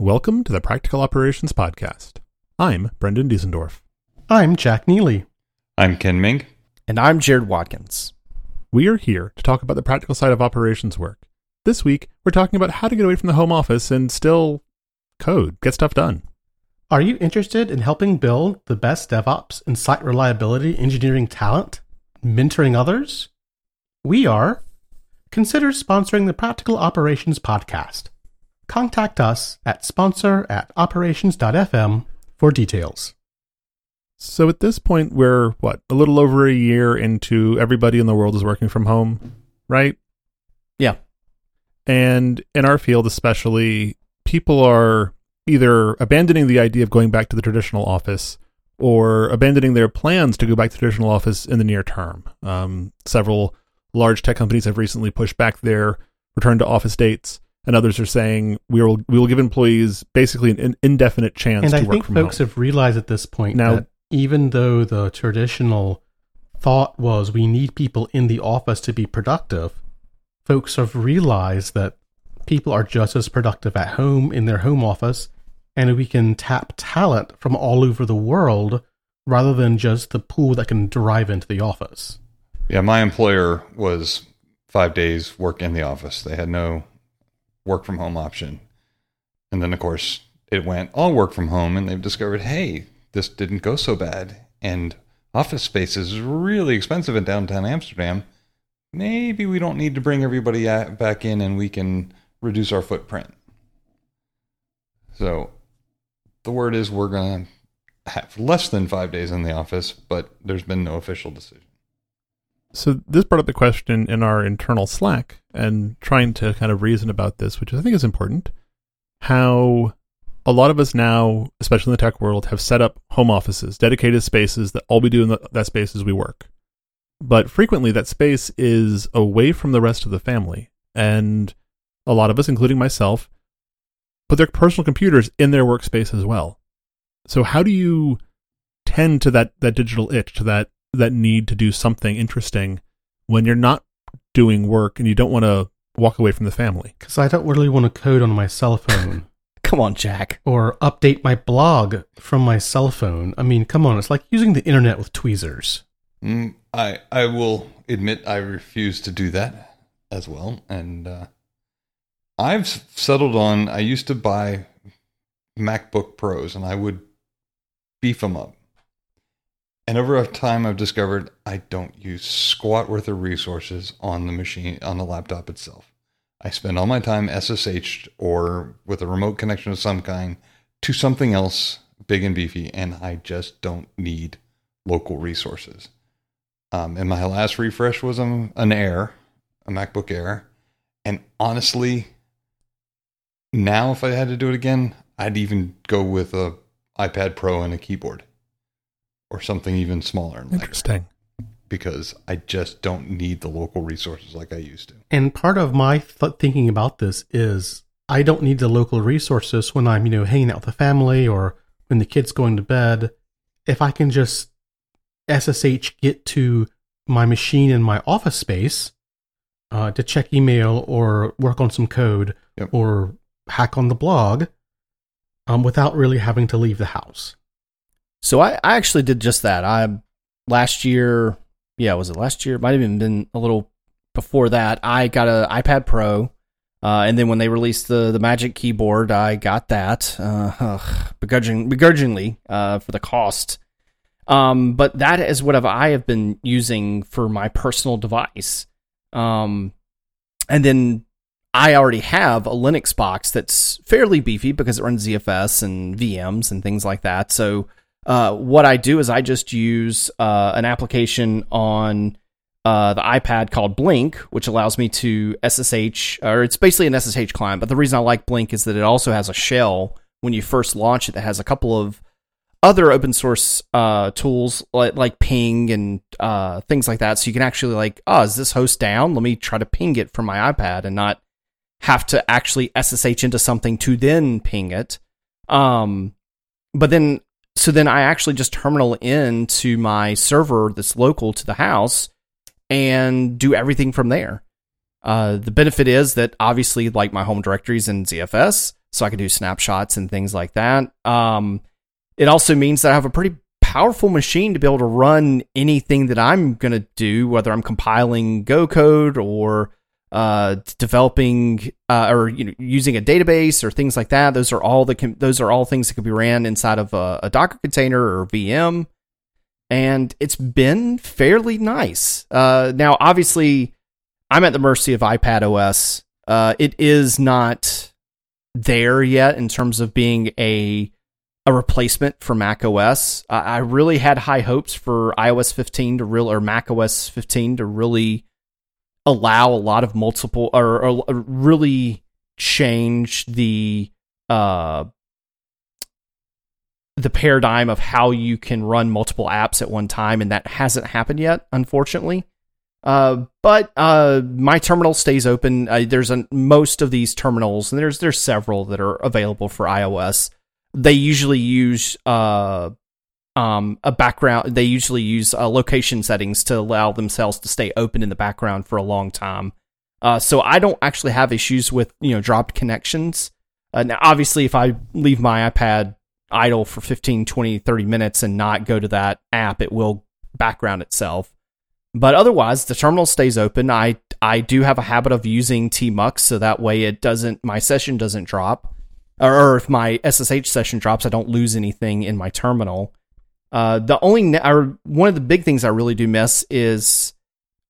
Welcome to the Practical Operations Podcast. I'm Brendan Diesendorf. I'm Jack Neely. I'm Ken Ming. And I'm Jared Watkins. We are here to talk about the practical side of operations work. This week, we're talking about how to get away from the home office and still code, get stuff done. Are you interested in helping build the best DevOps and site reliability engineering talent, mentoring others? We are. Consider sponsoring the Practical Operations Podcast. Contact us at sponsor at operations.fm for details. So at this point, we're what, a little over a year into everybody in the world is working from home, right? Yeah. And in our field, especially, people are either abandoning the idea of going back to the traditional office or abandoning their plans to go back to the traditional office in the near term. Um, several large tech companies have recently pushed back their return to office dates and others are saying we will we will give employees basically an indefinite chance and to I work think from folks home. have realized at this point Now- that even though the traditional thought was we need people in the office to be productive, folks have realized that people are just as productive at home in their home office, and we can tap talent from all over the world rather than just the pool that can drive into the office. Yeah, my employer was five days work in the office. They had no work from home option. And then, of course, it went all work from home, and they've discovered, hey, this didn't go so bad. And office space is really expensive in downtown Amsterdam. Maybe we don't need to bring everybody back in and we can reduce our footprint. So the word is we're going to have less than five days in the office, but there's been no official decision. So this brought up the question in our internal Slack and trying to kind of reason about this, which I think is important. How a lot of us now, especially in the tech world, have set up home offices, dedicated spaces that all we do in the, that space is we work. But frequently that space is away from the rest of the family. And a lot of us, including myself, put their personal computers in their workspace as well. So how do you tend to that, that digital itch, to that that need to do something interesting when you're not doing work and you don't want to walk away from the family. Because I don't really want to code on my cell phone Come on, Jack. or update my blog from my cell phone. I mean, come on, it's like using the internet with tweezers. Mm, I I will admit I refuse to do that as well, and uh, I've settled on. I used to buy MacBook Pros, and I would beef them up. And over time, I've discovered I don't use squat worth of resources on the machine on the laptop itself. I spend all my time SSH or with a remote connection of some kind to something else big and beefy, and I just don't need local resources. Um, and my last refresh was um, an Air, a MacBook Air. And honestly, now if I had to do it again, I'd even go with a iPad Pro and a keyboard, or something even smaller lighter, Interesting. because I just don't need the local resources like I used to. And part of my th- thinking about this is I don't need the local resources when I'm, you know, hanging out with the family or when the kid's going to bed. If I can just SSH get to my machine in my office space uh, to check email or work on some code Yep. or hack on the blog um, without really having to leave the house. So I, I actually did just that. I last year, yeah, was it last year? Might have even been a little before that. I got an iPad Pro, uh, and then when they released the the Magic Keyboard, I got that uh, ugh, begrudging, begrudgingly uh, for the cost. Um, but that is what I've, been using for my personal device. Um, and then I already have a Linux box that's fairly beefy because it runs ZFS and VMs and things like that. So uh, what I do is I just use uh, an application on uh, the iPad called Blink, which allows me to SSH, or it's basically an SSH client. But the reason I like Blink is that it also has a shell when you first launch it that has a couple of other open source uh, tools like, like ping and uh, things like that. So you can actually like, oh, is this host down? Let me try to ping it from my iPad and not have to actually SSH into something to then ping it. Um, but then, so then I actually just terminal in to my server that's local to the house and do everything from there. Uh, the benefit is that obviously, like my home directories in ZFS, so I can do snapshots and things like that. Um, it also means that I have a pretty powerful machine to be able to run anything that I'm going to do, whether I'm compiling Go code or uh, developing uh, or you know, using a database or things like that. Those are all the com- those are all things that can be ran inside of a, a, Docker container or VM, and it's been fairly nice. Uh, now, obviously, I'm at the mercy of iPad OS. Uh, it is not there yet in terms of being a a replacement for Mac OS. I, I really had high hopes for iOS 15 to real or Mac OS 15 to really allow a lot of multiple or, or really change the uh the paradigm of how you can run multiple apps at one time and that hasn't happened yet unfortunately uh, but uh, my terminal stays open. Uh, there's a, most of these terminals, and there's there's several that are available for iOS. They usually use uh, um, a background. They usually use uh, location settings to allow themselves to stay open in the background for a long time. Uh, so I don't actually have issues with you know dropped connections. Uh, now, obviously, if I leave my iPad idle for 15, 20, 30 minutes and not go to that app, it will background itself. But otherwise, the terminal stays open. I I do have a habit of using tmux, so that way it doesn't my session doesn't drop, or, or if my SSH session drops, I don't lose anything in my terminal. Uh, the only or one of the big things I really do miss is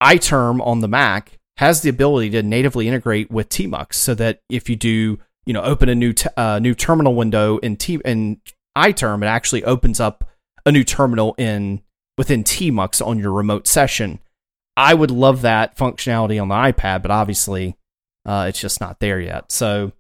iTerm on the Mac has the ability to natively integrate with tmux, so that if you do you know open a new t- uh, new terminal window in T in iTerm, it actually opens up a new terminal in within tmux on your remote session. I would love that functionality on the iPad, but obviously uh, it's just not there yet. So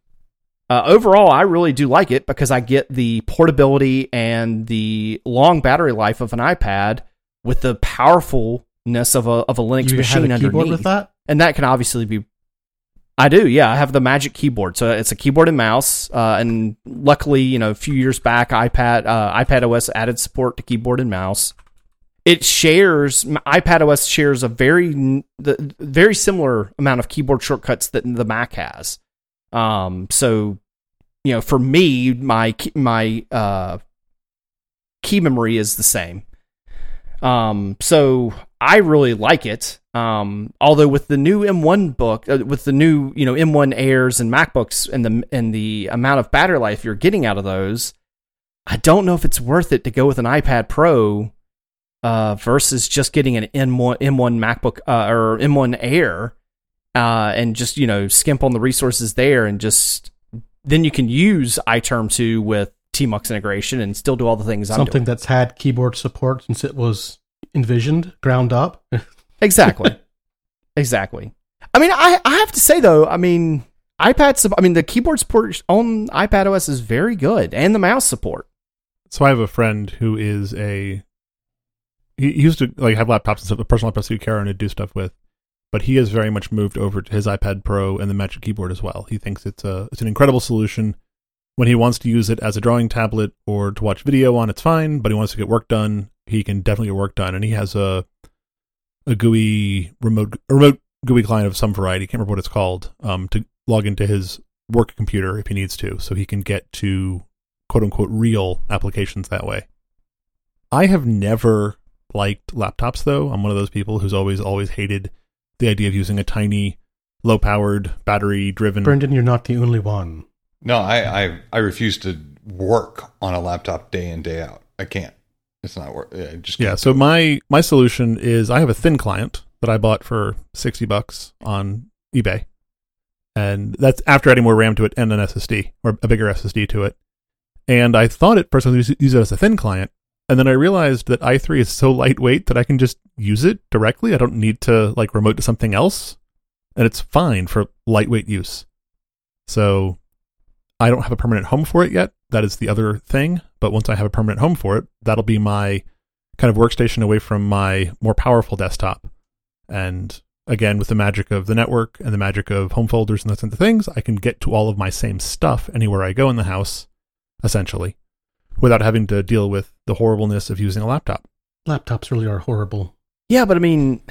uh, overall, I really do like it because I get the portability and the long battery life of an iPad with the powerfulness of a of a Linux you machine have a keyboard underneath. with that? And that can obviously be. I do, yeah. I have the Magic Keyboard, so it's a keyboard and mouse. Uh, and luckily, you know, a few years back, iPad uh, iPad OS added support to keyboard and mouse. It shares iPad OS shares a very the very similar amount of keyboard shortcuts that the Mac has. Um, so, you know, for me, my my uh, key memory is the same. Um, so I really like it. Um, although with the new M1 book, uh, with the new you know M1 Airs and MacBooks and the and the amount of battery life you're getting out of those, I don't know if it's worth it to go with an iPad Pro uh, versus just getting an M1 M1 MacBook uh, or M1 Air uh, and just you know skimp on the resources there and just then you can use iTerm 2 with tmux integration and still do all the things Something I'm doing. that's had keyboard support since it was envisioned, ground up. Exactly. exactly. I mean, I, I have to say though, I mean, iPad, I mean, the keyboard support on iPad OS is very good, and the mouse support. So I have a friend who is a he he used to like have laptops and stuff, a personal laptops he'd carry and do stuff with, but he has very much moved over to his iPad Pro and the Magic Keyboard as well. He thinks it's a it's an incredible solution. When he wants to use it as a drawing tablet or to watch video on, it's fine. But he wants to get work done, he can definitely get work done. And he has a a GUI remote a remote GUI client of some variety. Can't remember what it's called. Um, to log into his work computer if he needs to, so he can get to quote unquote real applications that way. I have never liked laptops though. I'm one of those people who's always always hated the idea of using a tiny, low powered, battery driven. Brendan, you're not the only one. No, I, I I refuse to work on a laptop day in day out. I can't. It's not work. I just Yeah. can't So my my solution is I have a thin client that I bought for sixty bucks on eBay, and that's after adding more RAM to it and an SSD or a bigger SSD to it. And I thought at first I was use it as a thin client, and then I realized that i3 is so lightweight that I can just use it directly. I don't need to like remote to something else, and it's fine for lightweight use. So I don't have a permanent home for it yet. That is the other thing. But once I have a permanent home for it, that'll be my kind of workstation away from my more powerful desktop. And again, with the magic of the network and the magic of home folders and those kinds of things, I can get to all of my same stuff anywhere I go in the house, essentially, without having to deal with the horribleness of using a laptop. Laptops really are horrible. Yeah, but I mean,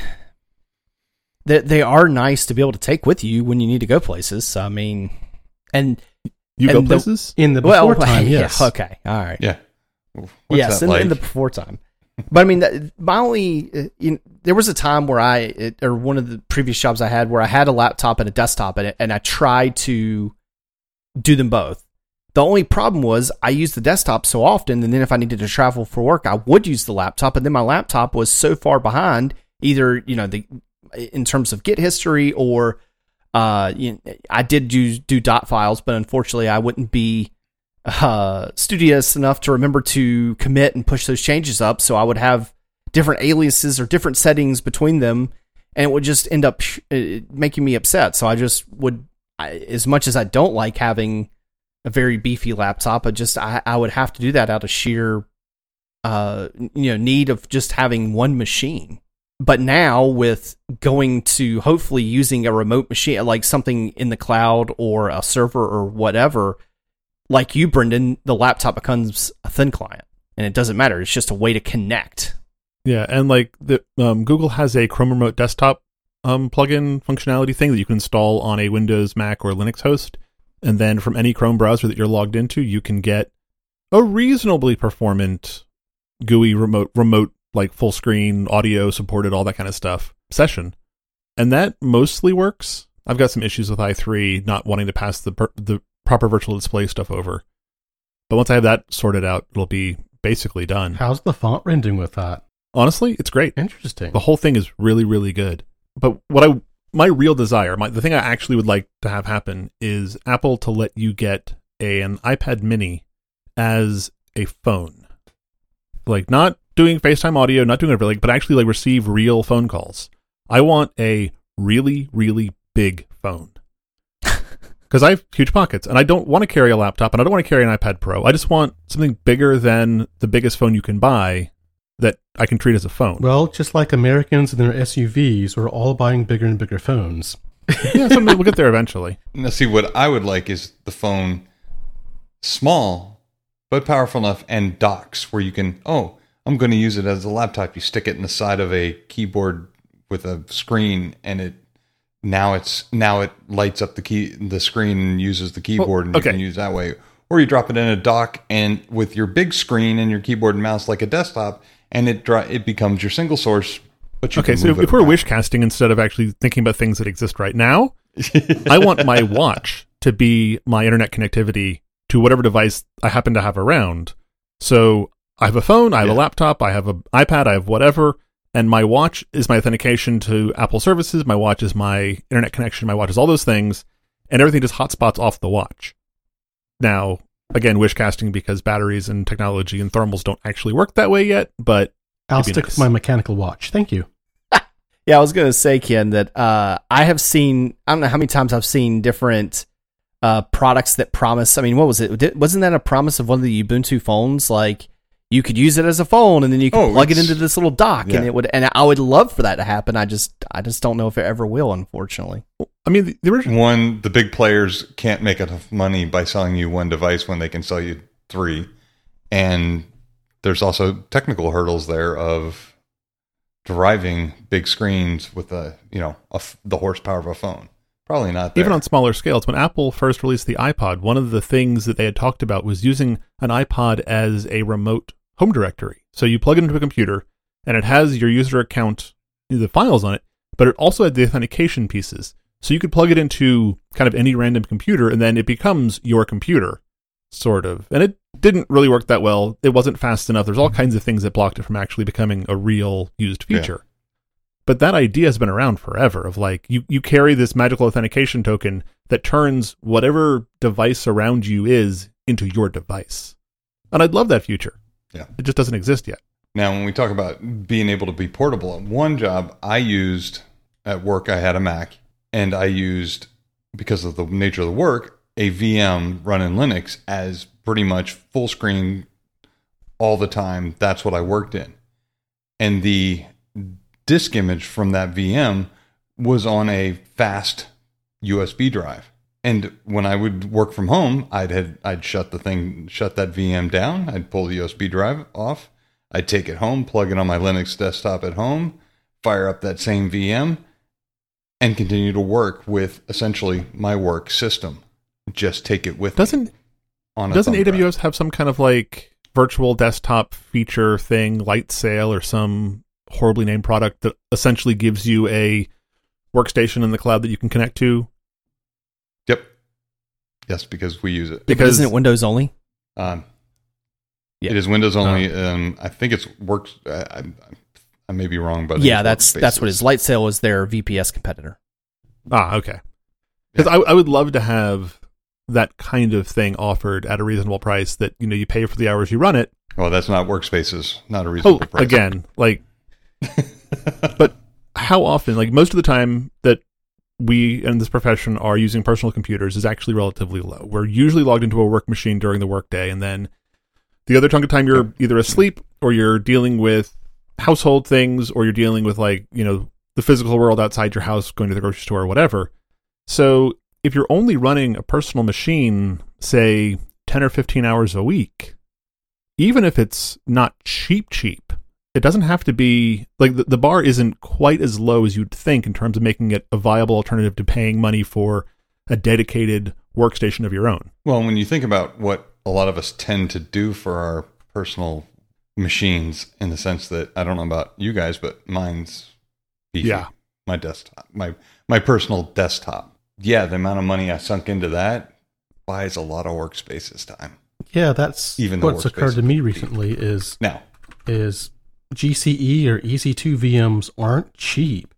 they they are nice to be able to take with you when you need to go places. I mean, and You go the- places? In the well, before time, yeah, yes. okay, all right. Yeah. What's yes, that in, like? in the before time. But I mean, that, my only, uh, you know, there was a time where I, it, or one of the previous jobs I had, where I had a laptop and a desktop, and, and I tried to do them both. The only problem was I used the desktop so often, and then if I needed to travel for work, I would use the laptop, and then my laptop was so far behind, either you know the in terms of Git history or uh, you know, I did use do dot files, but unfortunately, I wouldn't be uh, studious enough to remember to commit and push those changes up. So I would have different aliases or different settings between them, and it would just end up uh, making me upset. So I just would, I, as much as I don't like having a very beefy laptop, I just I, I would have to do that out of sheer, uh, you know, need of just having one machine. But now with going to hopefully using a remote machine, like something in the cloud or a server or whatever, like you, Brendan, the laptop becomes a thin client, and it doesn't matter. It's just a way to connect. Yeah, and like the um, Google has a Chrome Remote Desktop um, plugin functionality thing that you can install on a Windows, Mac, or Linux host, and then from any Chrome browser that you're logged into, you can get a reasonably performant GUI remote remote like full screen audio supported all that kind of stuff session, and that mostly works. I've got some issues with i3 not wanting to pass the per- the proper virtual display stuff over, but once I have that sorted out, it'll be basically done. How's the font rendering with that? Honestly, it's great. Interesting. The whole thing is really, really good. But what I my real desire, my the thing I actually would like to have happen is Apple to let you get a, an iPad mini as a phone. Like not doing FaceTime audio, not doing everything, but actually like receive real phone calls. I want a really, really big phone. Because I have huge pockets and I don't want to carry a laptop and I don't want to carry an iPad Pro. I just want something bigger than the biggest phone you can buy I can treat as a phone. Well, just like Americans and their SUVs, we're all buying bigger and bigger phones. yeah, something we'll get there eventually. Now, see, what I would like is the phone small, but powerful enough and docks where you can, oh, I'm going to use it as a laptop. You stick it in the side of a keyboard with a screen and it, now it's, now it lights up the key, the screen and uses the keyboard oh, and okay. you can use that way. Or you drop it in a dock and with your big screen and your keyboard and mouse like a desktop and it, dri- it becomes your single source. But you Okay, so move if we're wish casting instead of actually thinking about things that exist right now, I want my watch to be my internet connectivity to whatever device I happen to have around. So I have a phone, I have a laptop, I have an iPad, I have whatever, and my watch is my authentication to Apple services. My watch is my internet connection. My watch is all those things, and everything just hotspots off the watch. Now, again, wish casting because batteries and technology and thermals don't actually work that way yet, but I'll stick nice. with my mechanical watch. Thank you. Yeah, I was gonna say, Ken, that uh, I have seen. I don't know how many times I've seen different uh, products that promise. I mean, what was it? Did, wasn't that a promise of one of the Ubuntu phones? Like you could use it as a phone, and then you could Oh, plug it into this little dock, and it would. And I would love for that to happen. I just, I just don't know if it ever will. Unfortunately, I mean, the, the original. One, the big players can't make enough money by selling you one device when they can sell you three. And there's also technical hurdles there of driving big screens with a, you know, a the horsepower of a phone. Probably not there. even on smaller scales, when Apple first released the iPod, one of the things that they had talked about was using an iPod as a remote home directory. So you plug it into a computer, and it has your user account, the files on it, but it also had the authentication pieces. So you could plug it into kind of any random computer, and then it becomes your computer, sort of. And it didn't really work that well. It wasn't fast enough. There's all kinds of things that blocked it from actually becoming a real used Yeah. feature. But that idea has been around forever of like you, you carry this magical authentication token that turns whatever device around you is into your device. And I'd love that future. Yeah. It just doesn't exist yet. Now, when we talk about being able to be portable, one job I used at work, I had a Mac, and I used, because of the nature of the work, a VM running Linux as pretty much full screen all the time. That's what I worked in. And the disk image from that VM was on a fast USB drive. And when I would work from home, I'd had I'd shut the thing, shut that VM down. I'd pull the USB drive off. I'd take it home, plug it on my Linux desktop at home, fire up that same VM, and continue to work with essentially my work system just take it with Doesn't on a doesn't thumb drive. AWS have some kind of like virtual desktop feature thing, Lightsail or some horribly named product that essentially gives you a workstation in the cloud that you can connect to? Yep. Yes, because we use it. But Because isn't it Windows only? Um, Yeah. It is Windows only. um, I think it's works. I, I, I may be wrong, but yeah, it's that's that's what it Workspaces. is. Lightsail is their VPS competitor. ah okay. Because I, I would love to have that kind of thing offered at a reasonable price that you know you pay for the hours you run it. Well, that's not workspaces. Not a Oh, reasonable price. again, like but how often like most of the time that we in this profession are using personal computers is actually relatively low we're usually logged into a work machine during the workday and then the other chunk of time you're either asleep or you're dealing with household things or you're dealing with like you know the physical world outside your house going to the grocery store or whatever so if you're only running a personal machine say 10 or 15 hours a week even if it's not cheap cheap it doesn't have to be like the, the bar isn't quite as low as you'd think in terms of making it a viable alternative to paying money for a dedicated workstation of your own. Well, when you think about what a lot of us tend to do for our personal machines, in the sense that I don't know about you guys, but mine's. Yeah. my desktop, my my personal desktop. Yeah, the amount of money I sunk into that buys a lot of workspaces time. Yeah, that's Even what's occurred to me recently is Now, is GCE or EC2 VMs aren't cheap.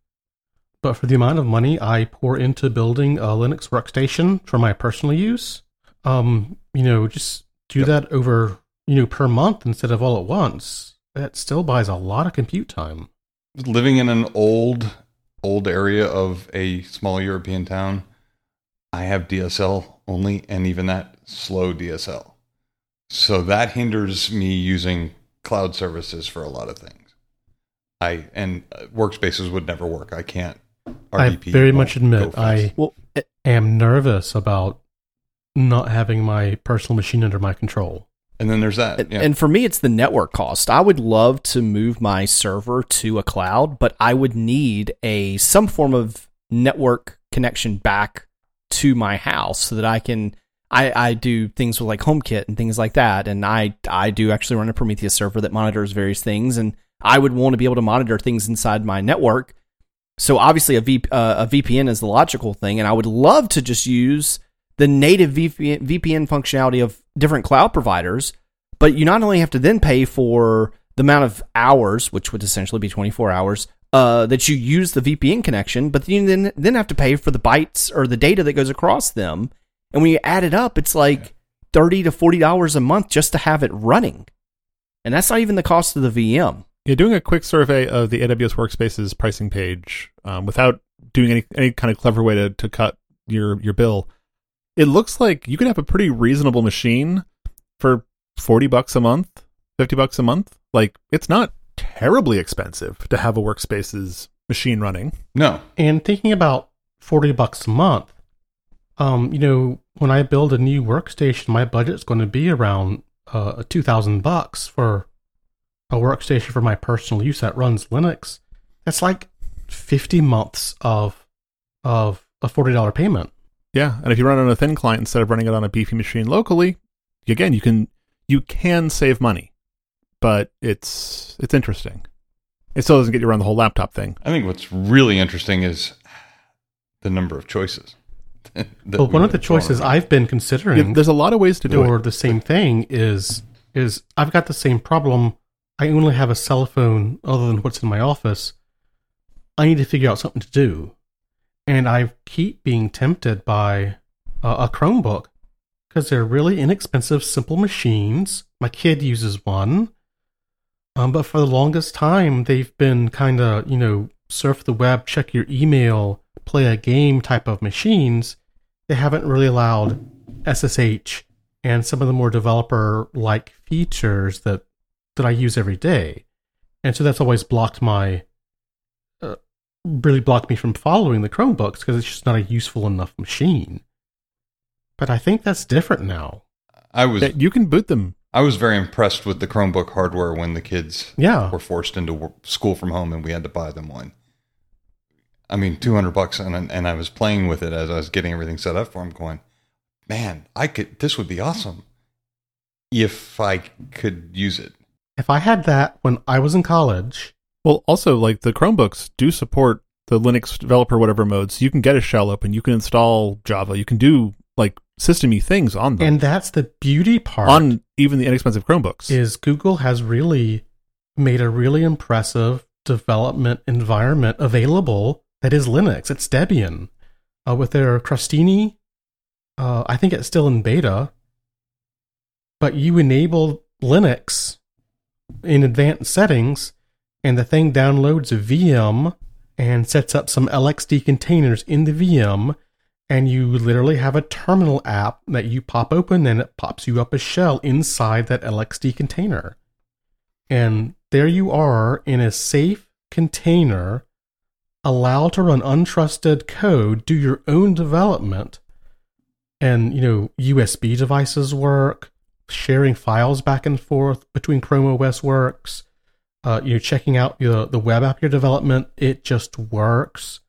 But for the amount of money I pour into building a Linux workstation for my personal use, um, you know, just do Yep. that over, you know, per month instead of all at once. That still buys a lot of compute time. living in an old old area of a small European town, I have DSL only, and even that slow DSL. So that hinders me using cloud services for a lot of things. I and uh, workspaces would never work. I can't. I RDP very much admit I. Well, am nervous about not having my personal machine under my control. And then there's that. and, Yeah. and for me, it's the network cost. I would love to move my server to a cloud, but I would need a some form of network connection back to my house so that I can. I, I do things with like HomeKit and things like that, and I I do actually run a Prometheus server that monitors various things, and I would want to be able to monitor things inside my network. So obviously a, v, uh, a VPN is the logical thing, and I would love to just use the native VPN, VPN functionality of different cloud providers. But you not only have to then pay for the amount of hours, which would essentially be 24 hours, uh, that you use the VPN connection, but you then then have to pay for the bytes or the data that goes across them. And when you add it up, it's like thirty to forty dollars a month just to have it running, and that's not even the cost of the VM. Yeah, doing a quick survey of the AWS Workspaces pricing page um, without doing any any kind of clever way to, to cut your your bill, it looks like you could have a pretty reasonable machine for forty bucks a month, fifty bucks a month. Like it's not terribly expensive to have a Workspaces machine running. no, And thinking about 40 bucks a month, um, you know, when I build a new workstation, my budget's going to be around uh, 2000 bucks for a workstation for my personal use that runs Linux. That's like 50 months of of a $40 payment. Yeah, and if you run it on a thin client instead of running it on a beefy machine locally, again you can you can save money, but it's it's interesting. It still doesn't get you around the whole laptop thing. I think what's really interesting is the number of choices. that But one of the choices around. I've been Yeah, considering there's a lot of ways to do or it. the same thing is is I've got the same problem. I only have a cell phone other than what's in my office. I need to figure out something to do, and I keep being tempted by uh, a Chromebook because they're really inexpensive, simple machines. My kid uses one, um, but for the longest time they've been kind of you know surf the web, check your email, play a game type of machines. They haven't really allowed SSH and some of the more developer like features that that I use every day. And so that's always blocked my really blocked me from following the Chromebooks because it's just not a useful enough machine. But I think that's different now. I was Yeah, You can boot them. I was very impressed with the Chromebook hardware when the kids Yeah. were forced into school from home and we had to buy them one. I mean, two hundred bucks, and and I was playing with it as I was getting everything set up for them. Going, man, I could. This would be awesome if I could use it. If I had that when I was in college, Well, also like the Chromebooks do support the Linux developer whatever modes. you can get a shell open, you can install Java, you can do like systemy things on them and that's the beauty part on even the inexpensive Chromebooks. is Google has really made a really impressive development environment available that is Linux. It's Debian uh, with their Crostini. Uh, I think it's still in beta, but you enable Linux in advanced settings, and the thing downloads a VM and sets up some LXD containers in the VM. And you literally have a terminal app that you pop open, and it pops you up a shell inside that LXD container. And there you are in a safe container, allowed to run untrusted code, do your own development, and you know USB devices work, sharing files back and forth between Chrome OS works. Uh, you're checking out the the web app your development, it just works.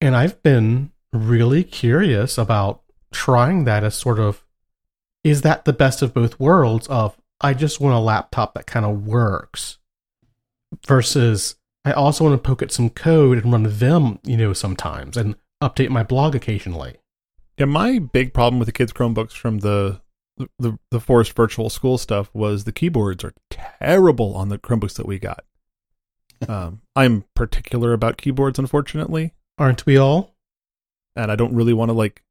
And I've been really curious about trying that as sort of is that the best of both worlds of I just want a laptop that kind of works versus I also want to poke at some code and run them, you know, sometimes and update my blog occasionally. Yeah, my big problem with the kids' Chromebooks from the the the forced virtual school stuff was the keyboards are terrible on the Chromebooks that we got. Um, I'm particular about keyboards, unfortunately, Aren't we all? and I don't really want to like,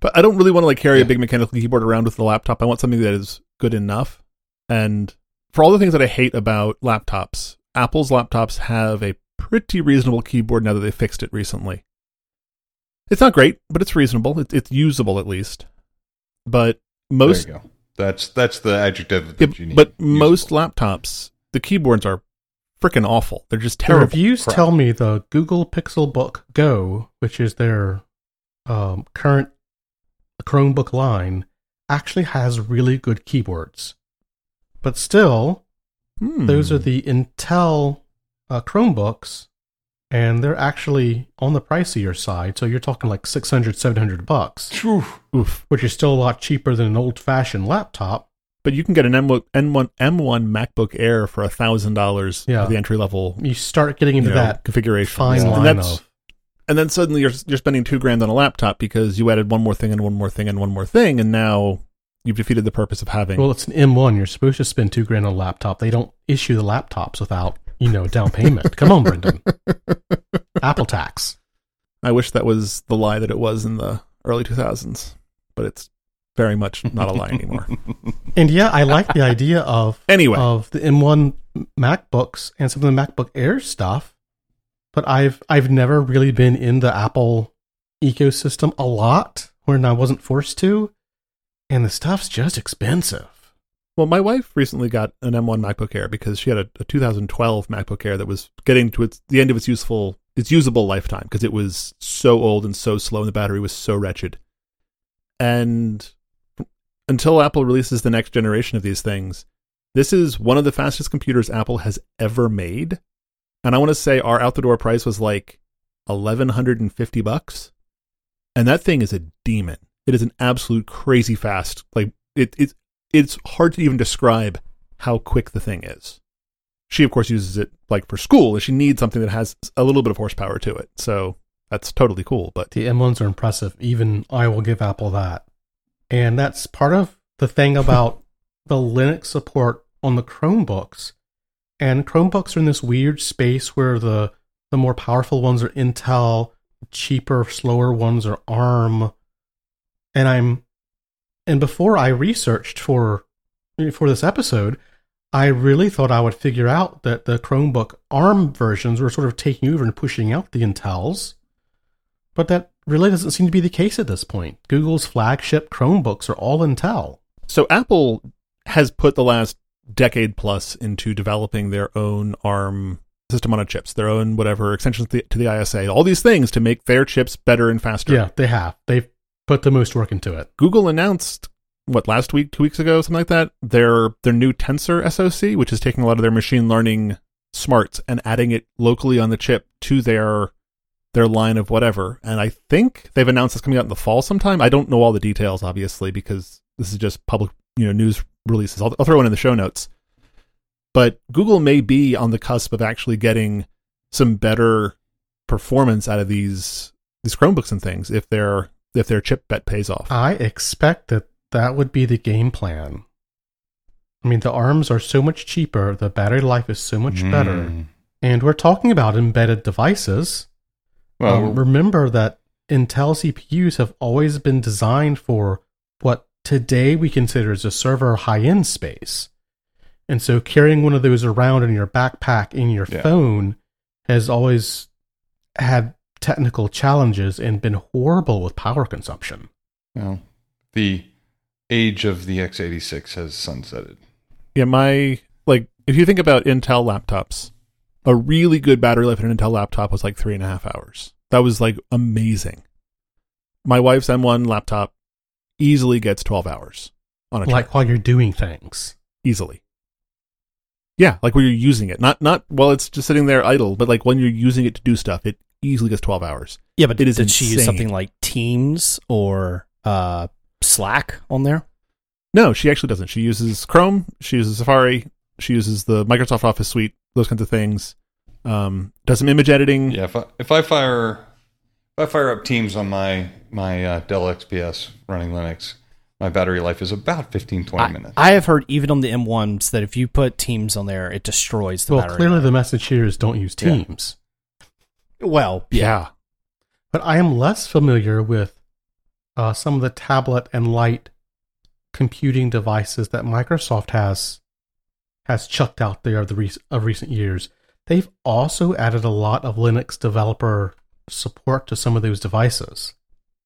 but I don't really want to like carry Yeah. a big mechanical keyboard around with the laptop. I want something that is good enough. And for all the things that I hate about laptops, Apple's laptops have a pretty reasonable keyboard now that they fixed it recently. It's not great, but it's reasonable. It, it's usable at least. But most there you go. That's that's the adjective Yeah, that you need. but most Usable. laptops, the keyboards are freaking awful. They're just terrible. The terrible. reviews crap. tell me the Google Pixelbook Go, which is their um, current Chromebook line, actually has really good keyboards. But still, Hmm. those are the Intel uh, Chromebooks, and they're actually on the pricier side. So you're talking like 600, 700 bucks, Phew. oof. which is still a lot cheaper than an old fashioned laptop. But you can get an M1 N1 M1 MacBook Air for a thousand dollars Yeah. for the entry level You start getting into that configuration. fine Yeah. line and that's of and then suddenly you're you're spending two grand on a laptop because you added one more thing and one more thing and one more thing, and now you've defeated the purpose of having. Well, it's an M1. You're supposed to spend two grand on a laptop. They don't issue the laptops without, you know, down payment. Come on, Brendan. Apple tax. I wish that was the lie that it was in the early 2000s, but it's very much not a lie anymore. And yeah, I like the idea of Anyway, of the M1 MacBooks and some of the MacBook Air stuff, but I've I've never really been in the Apple ecosystem a lot when I wasn't forced to, and the stuff's just expensive. Well, my wife recently got an M1 MacBook Air because she had a, a 2012 MacBook Air that was getting to its the end of its useful its usable lifetime because it was so old and so slow and the battery was so wretched. And until Apple releases the next generation of these things, this is one of the fastest computers Apple has ever made. And I want to say our out the door price was like 1150 bucks. And that thing is a demon. It is an absolute crazy fast. Like it it it's hard to even describe how quick the thing is. She of course uses it like for school and she needs something that has a little bit of horsepower to it. So that's totally cool, but The M1s are impressive. Even I will give Apple that. And that's part of the thing about the Linux support on the Chromebooks. And Chromebooks are in this weird space where the the more powerful ones are Intel, cheaper, slower ones are ARM. And I'm and before I researched for for this episode, I really thought I would figure out that the Chromebook ARM versions were sort of taking over and pushing out the Intels. But that really doesn't seem to be the case at this point. Google's flagship Chromebooks are all Intel. so Apple has put the last decade plus into developing their own ARM system on a chips, their own whatever extensions to the, to the ISA, all these things to make their chips better and faster. Yeah, they have. They've put the most work into it. Google announced what last week, two weeks ago, something like that, their their new Tensor SoC, which is taking a lot of their machine learning smarts and adding it locally on the chip to their their line of whatever. And I think they've announced it's coming out in the fall sometime. I don't know all the details, obviously, because this is just public, you know, news releases. I'll, I'll throw one in the show notes. But Google may be on the cusp of actually getting some better performance out of these these Chromebooks and things if their if their chip bet pays off. I expect that that would be the game plan. I mean, the arms are so much cheaper, the battery life is so much better, Mm. and we're talking about embedded devices. Well, Um, remember that Intel CPUs have always been designed for what today we consider as a server high end space. And so carrying one of those around in your backpack in your Yeah. phone has always had technical challenges and been horrible with power consumption. well, the age of the x86 has sunsetted. Yeah, my like if you think about Intel laptops, a really good battery life in an Intel laptop was like three and a half hours. That was like amazing. My wife's M1 laptop easily gets twelve hours on a charge. Like while you're doing things. easily. Yeah, like when you're using it, not not while it's just sitting there idle, but like when you're using it to do stuff, it easily gets twelve hours. Yeah, but It is did she use something like Teams or uh, Slack on there? No, she actually doesn't. She uses Chrome, she uses Safari, she uses the Microsoft Office suite, those kinds of things. Um, does some image editing. Yeah, if I, if I fire if I fire up Teams on my my uh, Dell XPS running Linux, my battery life is about 15 20 I, minutes. I have heard even on the M1s that if you put Teams on there, it destroys the Well, battery. clearly life. the message here is don't use Yeah. Teams. Well, Yeah. But I am less familiar with uh, some of the tablet and light computing devices that Microsoft has has chucked out there of the rec- of recent years. They've also added a lot of Linux developer support to some of those devices.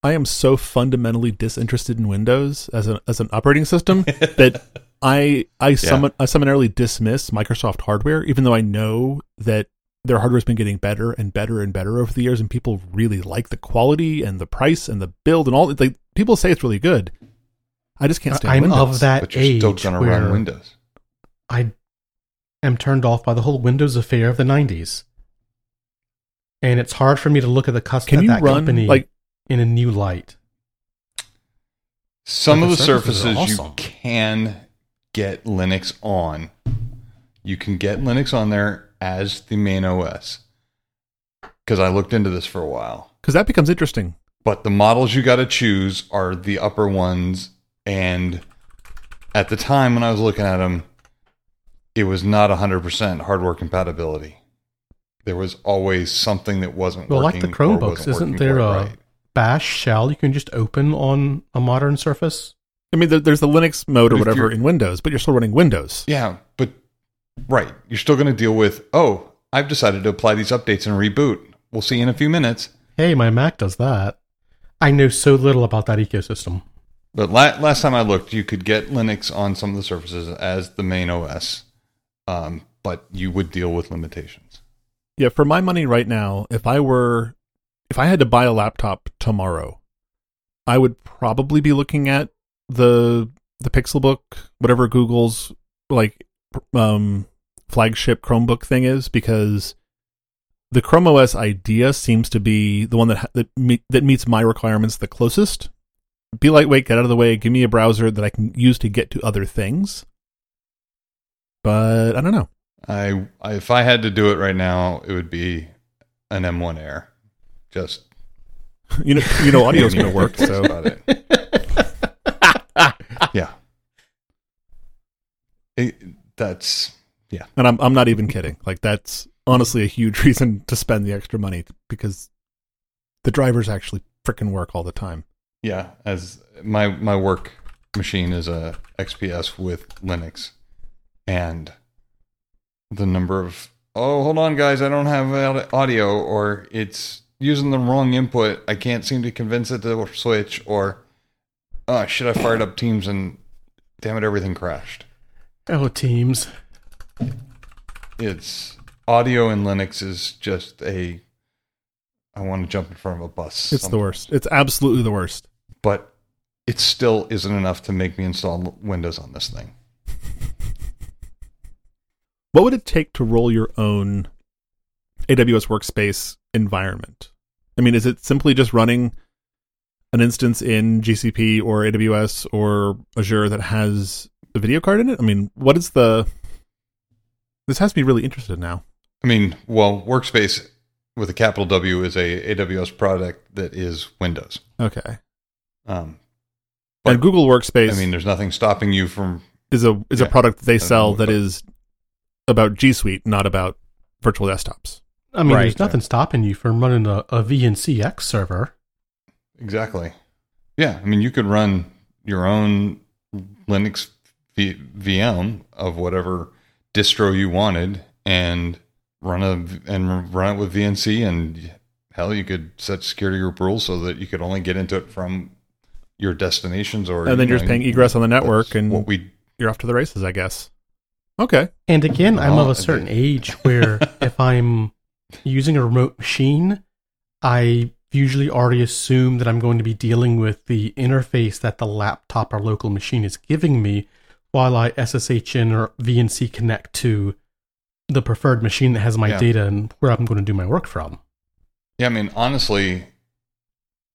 I am so fundamentally disinterested in Windows as an as an operating system that I I summon I summarily dismiss Microsoft hardware, even though I know that their hardware's been getting better and better and better over the years, and people really like the quality and the price and the build and all. Like people say it's really good. I just can't stand I'm Windows. of that but you're age still going to where run Windows. I am turned off by the whole Windows affair of the '90s, and it's hard for me to look at the custom Can at you that run company like in a new light. Some But of the the surfaces surfaces are you can get Linux on. You can get Linux on there as the main OS. Because I looked into this for a while. because that becomes interesting. But the models you got to choose are the upper ones. And at the time when I was looking at them, it was not 100% hardware compatibility. There was always something that wasn't Well, like the Chromebooks, isn't there a- right. Bash shell you can just open on a modern Surface. I mean, there's the Linux mode or But if whatever in Windows, but you're still running Windows. Yeah, but right, you're still going to deal with. Oh, I've decided to apply these updates and reboot. We'll see you in a few minutes. Hey, my Mac does that. I know so little about that ecosystem. But la- last time I looked, you could get Linux on some of the surfaces as the main OS, um, but you would deal with limitations. Yeah, for my money right now, if I were if I had to buy a laptop tomorrow, I would probably be looking at the the Pixelbook, whatever Google's like um flagship Chromebook thing is because the Chrome OS idea seems to be the one that ha- that me- that meets my requirements the closest. Be lightweight, get out of the way, give me a browser that I can use to get to other things. But I don't know. I, I if I had to do it right now, it would be an M1 Air. Just You know, you know, audio's going to work. So about it. yeah. It, that's yeah, And I'm I'm not even kidding. Like that's honestly a huge reason to spend the extra money because the drivers actually frickin' work all the time. yeah. As my my work machine is a XPS with Linux, and the number of oh hold on guys I don't have audio or it's using the wrong input I can't seem to convince it to switch or oh shit I fired up Teams and damn it everything crashed. Oh, Teams. it's audio in Linux is just a. I want to jump in front of a bus. It's the worst. It's absolutely the worst. but it still isn't enough to make me install Windows on this thing. What would it take to roll your own AWS workspace environment? I mean, is it simply just running an instance in GCP or AWS or Azure that has a video card in it? I mean, what is the. This has me really interested now. I mean, well, Workspace with a capital W is a AWS product that is Windows. Okay. Um, and Google Workspace I mean, there's nothing stopping you from. is a is a product that they sell know, that but- is about G Suite, not about virtual desktops. I mean, Right. there's nothing stopping you from running a, a VNCX server. Exactly. Yeah, I mean, you could run your own Linux v- VM of whatever distro you wanted, and run a and run it with VNC, and hell, you could set security group rules so that you could only get into it from your destinations, or And then you you're just paying egress on the network, and what we you're off to the races, I guess. Okay. And again, I'm of a oh, certain they- age where if I'm using a remote machine, I usually already assume that I'm going to be dealing with the interface that the laptop or local machine is giving me while I SSH in or VNC connect to the preferred machine that has my Yeah. data and where I'm going to do my work from. Yeah, I mean, honestly,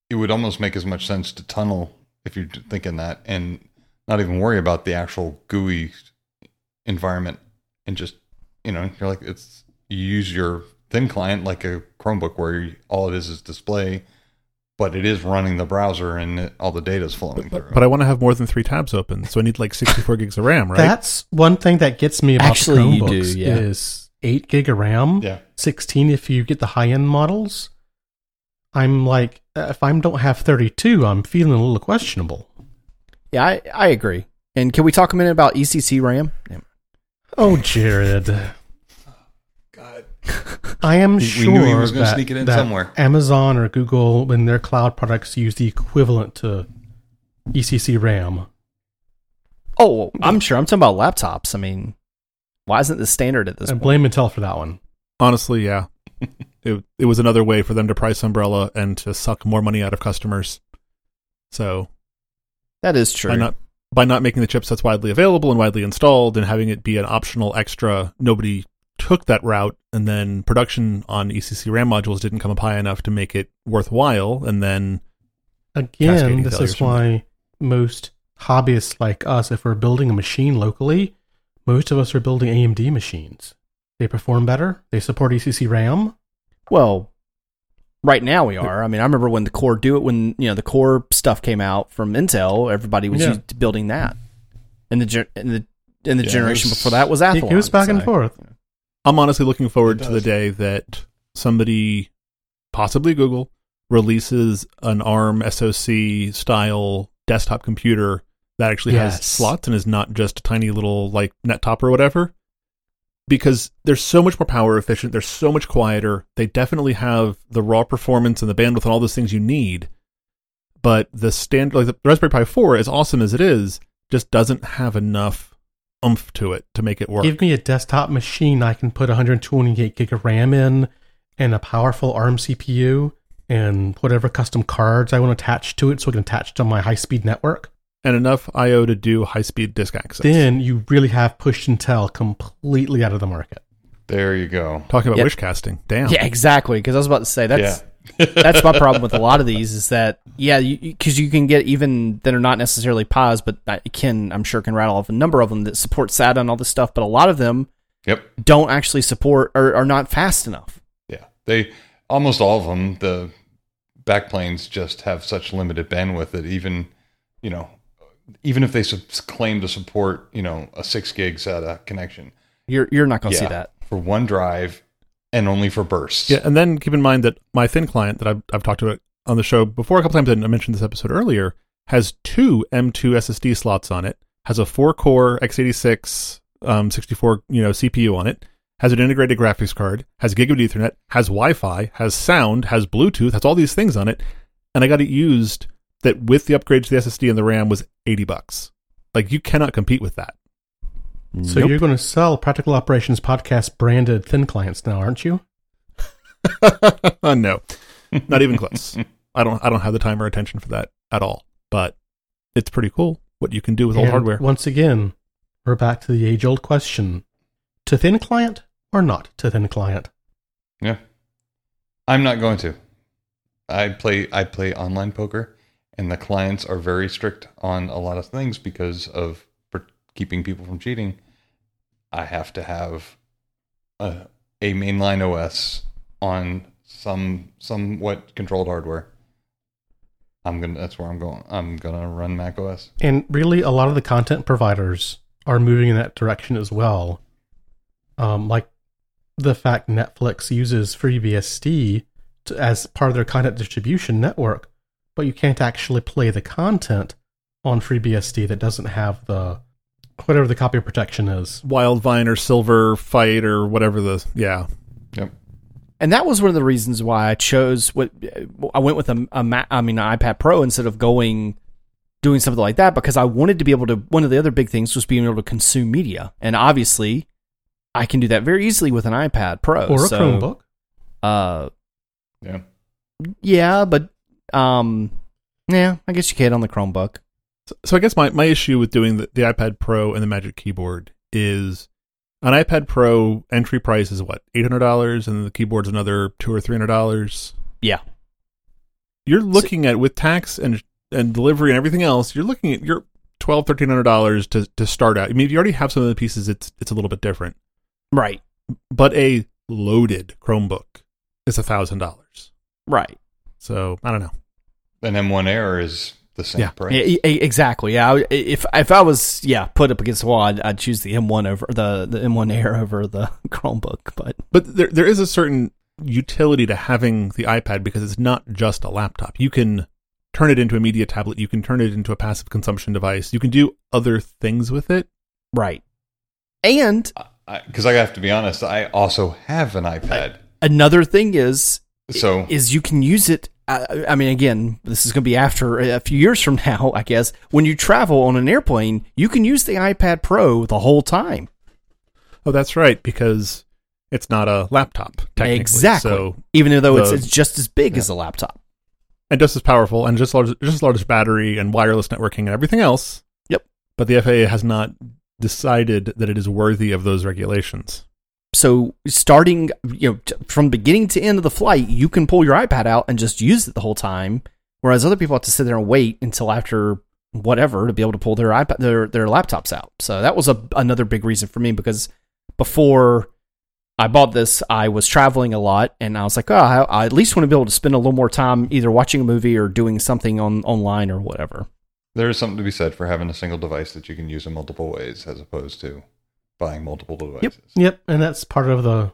it would almost make as much sense to tunnel if you're thinking that and not even worry about the actual GUI environment and just, you know, you're like, it's, you use your thin client like a Chromebook where you, all it is is display, but it is running the browser and it, all the data is flowing through. But I want to have more than three tabs open, so I need like 64 gigs of RAM, right? That's one thing that gets me about Actually, the you Chromebooks do, yeah. is 8 gig of RAM, yeah. 16 if you get the high end models. I'm like, if I don't have 32, I'm feeling a little questionable. Yeah, I, I agree. And can we talk a minute about ECC RAM? Yeah. Oh, Jared. God. I am We- we sure knew he was gonna that, sneak it in that somewhere. Amazon or Google, when their cloud products use the equivalent to ECC RAM. Oh, I'm sure. I'm talking about laptops. I mean, why isn't this standard at this And point? blame Intel for that one. Honestly, yeah. it it was another way for them to price Umbrella and to suck more money out of customers. So That is true. by not by not making the chipsets widely available and widely installed and having it be an optional extra, nobody took that route, and then production on ECC RAM modules didn't come up high enough to make it worthwhile, and then Again, this is from why most hobbyists like us, if we're building a machine locally, most of us are building AMD machines. They perform better. They support ECC RAM. Well, right now we are. I mean, I remember when the core do it when you know the core stuff came out from Intel. Everybody was Yeah. used to building that, and the and the and the Yeah, generation there's- before that was Athlon. It Athlon. goes back and so- forth. I'm honestly looking forward to the day that somebody, possibly Google, releases an ARM SoC style desktop computer that actually has slots and is not just a tiny little like net top or whatever. Because they're so much more power efficient, they're so much quieter. They definitely have the raw performance and the bandwidth and all those things you need. But the standard, like the Raspberry Pi 4, as awesome as it is, just doesn't have enough oomph to it to make it work. Give me a desktop machine I can put 128 gig of RAM in and a powerful ARM CPU and whatever custom cards I want to attach to it so it can attach to my high speed network. and enough I/O to do high-speed disk access. Then you really have push Intel completely out of the market. There you go. Talking about Yep. wish casting, damn. Yeah, exactly. Because I was about to say that's yeah. That's my problem with a lot of these is that yeah, because you, can get even that are not necessarily Pis, but I can I'm sure can rattle off a number of them that support SATA and all this stuff, but a lot of them Yep. don't actually support or are not fast enough. Yeah, they almost all of them. The backplanes just have such limited bandwidth that even you know, even if they claim to support you know a six gig SATA connection You're you're not going to Yeah. see that. for one drive and only for bursts. Yeah, and then keep in mind that my thin client that I've, I've talked about on the show before a couple times, and I mentioned this episode earlier, has two M2 SSD slots on it, has a four core x86 um, 64 you know CPU on it, has an integrated graphics card, has gigabit Ethernet, has Wi-Fi, has sound, has Bluetooth, has all these things on it, and I got it used that with the upgrade to the SSD and the RAM was 80 bucks. Like you cannot compete with that. So Nope. you're going to sell Practical Operations Podcast branded thin clients now, aren't you? No, not even close. I don't. I don't have the time or attention for that at all. But it's pretty cool what you can do with old hardware. Once again, we're back to the age old question to thin client or not to thin client? Yeah. I'm not going to. I play I play online poker, and the clients are very strict on a lot of things because of per- keeping people from cheating. I have to have a, a mainline OS on some somewhat controlled hardware. I'm gonna. That's where I'm going. I'm gonna run Mac OS. And really, a lot of the content providers are moving in that direction as well. Um, like the fact Netflix uses FreeBSD to, as part of their content distribution network, but you can't actually play the content on FreeBSD that doesn't have the whatever the copy protection is. Widevine or Silverlight or whatever the yeah. Yep. and that was one of the reasons why I chose what I went with a, a Mac, I mean an iPad Pro instead of going doing something like that because I wanted to be able to. One of the other big things was being able to consume media, and obviously, I can do that very easily with an iPad Pro Or a So, Chromebook. Uh, Yeah. yeah, but um, yeah, I guess you can on the Chromebook. So, so I guess my, my issue with doing the, the iPad Pro and the Magic Keyboard is an iPad Pro entry price is what eight hundred dollars, and the keyboard's another two or three hundred dollars. Yeah. You're looking at with tax and and delivery and everything else. You're looking at your twelve thirteen hundred dollars to to start out. I mean, if you already have some of the pieces, it's it's a little bit different. Right, But a loaded Chromebook is a thousand dollars. right. So I don't know. An M1 Air is the same Yeah. price. Yeah, exactly. Yeah, if if I was yeah put up against the wall, I'd, I'd choose the M1 over the the M1 Air over the Chromebook. But But there there is a certain utility to having the iPad because it's not just a laptop. You can turn it into a media tablet. You can turn it into a passive consumption device. You can do other things with it. right, and Because I, have to be honest, I also have an iPad. another thing is So is you can use it. I, I mean, again, this is going to be after a few years from now, I guess. When you travel on an airplane, you can use the iPad Pro the whole time. Oh, that's right, because it's not a laptop. Technically. Exactly. So Even though it's the- it's just as big as a laptop. and just as powerful and just large, just as large battery and wireless networking and everything else. Yep. But the FAA has not decided that it is worthy of those regulations. So starting, you know, from beginning to end of the flight, you can pull your iPad out and just use it the whole time. Whereas other people have to sit there and wait until after whatever to be able to pull their iPad, their their laptops out. So that was a another big reason for me because before I bought this, I was traveling a lot, and I was like, oh, I, I at least want to be able to spend a little more time either watching a movie or doing something on online or whatever. there is something to be said for having a single device that you can use in multiple ways as opposed to buying multiple devices. Yep, yep, and that's part of the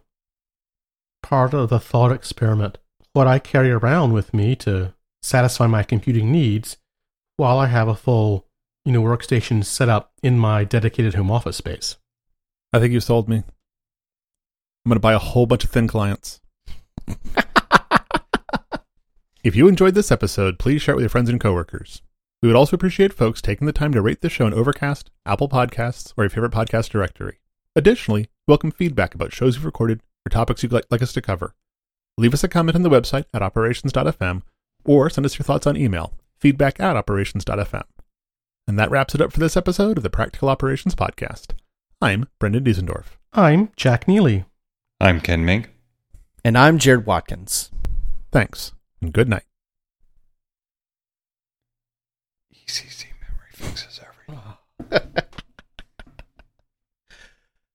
part of the thought experiment. What I carry around with me to satisfy my computing needs while I have a full, you know, workstation set up in my dedicated home office space. I think you sold me. I'm going to buy a whole bunch of thin clients. if you enjoyed this episode, please share it with your friends and coworkers. We would also appreciate folks taking the time to rate the show on Overcast, Apple Podcasts, or your favorite podcast directory. Additionally, welcome feedback about shows you've recorded or topics you'd like, like us to cover. Leave us a comment on the website at operations.fm or send us your thoughts on email, feedback at operations.fm. And that wraps it up for this episode of the Practical Operations Podcast. I'm Brendan Diesendorf. I'm Jack Neely. I'm Ken Mink. And I'm Jared Watkins. Thanks, and good night. ECC memory fixes everything.